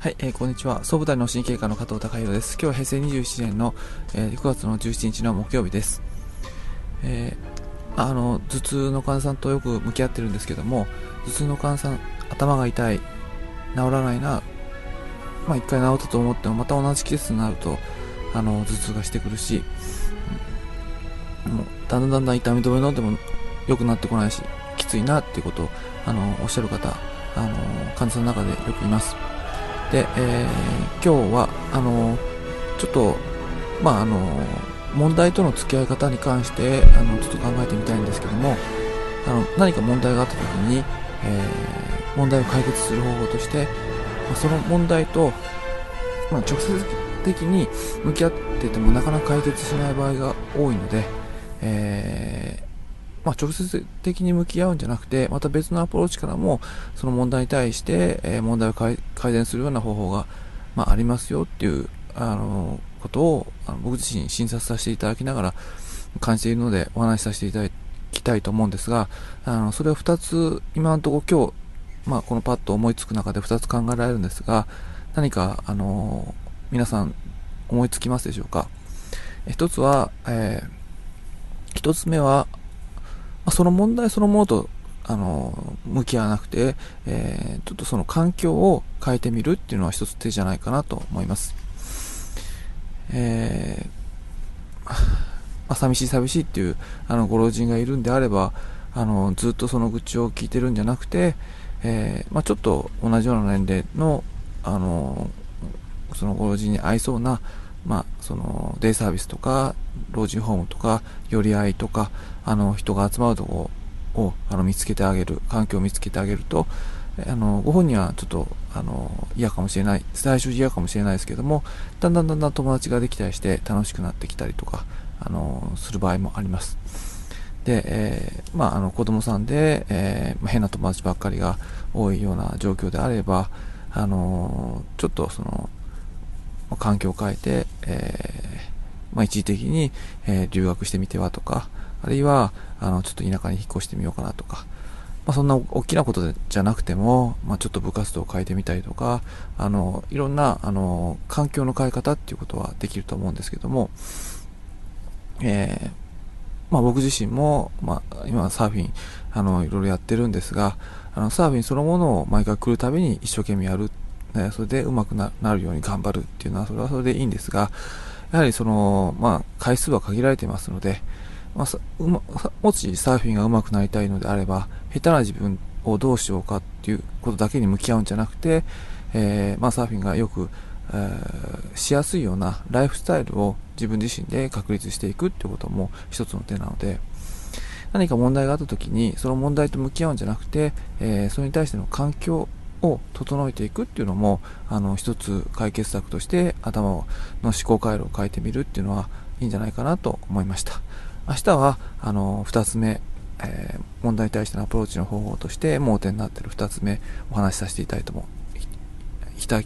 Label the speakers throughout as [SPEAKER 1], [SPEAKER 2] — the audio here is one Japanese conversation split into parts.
[SPEAKER 1] はい、えー、こんにちは。総務隊の神経科の加藤隆弘です。今日は平成27年の、えー、9月の17日の木曜日です。えー、あの、頭痛の患者さんとよく向き合ってるんですけども、頭痛の患者さん、頭が痛い、治らないな、まあ一回治ったと思っても、また同じ季節になると、あの、頭痛がしてくるし、もうだんだんだんだん痛み止め飲んでも良くなってこないし、きついなっていうことを、あの、おっしゃる方、あの、患者さんの中でよくいます。で、えー、今日は、あの、ちょっと、まあ、あの、問題との付き合い方に関して、あの、ちょっと考えてみたいんですけども、あの、何か問題があった時に、えー、問題を解決する方法として、まあ、その問題と、まあ、直接的に向き合っててもなかなか解決しない場合が多いので、えー、まあ、直接的に向き合うんじゃなくて、また別のアプローチからも、その問題に対して、えー、問題を改善するような方法が、まあ、ありますよっていう、あの、ことを、あの僕自身診察させていただきながら感じているので、お話しさせていただきたいと思うんですが、あの、それを2つ、今のところ今日、まあ、このパッと思いつく中で2つ考えられるんですが、何か、あの、皆さん思いつきますでしょうか？1つは、えー、1つ目は、あ、その問題そのものとあの向き合わなくて、えー、ちょっとその環境を変えてみるっていうのは一つ手じゃないかなと思います。えー、まあ、寂しい寂しいっていうあのご老人がいるんであればあのずっとその愚痴を聞いてるんじゃなくて、えー、まあ、ちょっと同じような年齢のあのそのご老人に合いそうなまあ、そのデイサービスとか老人ホームとか寄り合いとかあの人が集まるところをあの見つけてあげる環境を見つけてあげるとあのご本人はちょっとあの嫌かもしれない最初嫌かもしれないですけどもだんだんだんだん友達ができたりして楽しくなってきたりとかあのする場合もあります。で、えー、まあ、あの子供さんで、えー、変な友達ばっかりが多いような状況であればあのちょっとそのま環境を変えて、えー、まあ、一時的に、え留学してみてはとかあるいはあのちょっと田舎に引っ越してみようかなとか、まあ、そんな大きなことじゃなくても、まあ、ちょっと部活動を変えてみたりとかあのいろんなあの環境の変え方っていうことはできると思うんですけども、えー、まあ、僕自身も、まあ、今サーフィンあのいろいろやってるんですがあのサーフィンそのものを毎回来るたびに一生懸命やるね、それで上手くなるように頑張るっていうのは、それはそれでいいんですが、やはりその、まあ、回数は限られていますので、まあ、うま、もしサーフィンが上手くなりたいのであれば、下手な自分をどうしようかっていうことだけに向き合うんじゃなくて、えー、まあ、サーフィンがよく、えー、しやすいようなライフスタイルを自分自身で確立していくっていうことも一つの手なので、何か問題があった時に、その問題と向き合うんじゃなくて、えー、それに対しての環境を整えていくっていうのもあの一つ解決策として頭の思考回路を変えてみるっていうのはいいんじゃないかなと思いました。明日はあの2つ目、えー、問題に対してのアプローチの方法として盲点になっている2つ目お話しさせていただき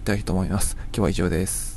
[SPEAKER 1] たいと思います。今日は以上です。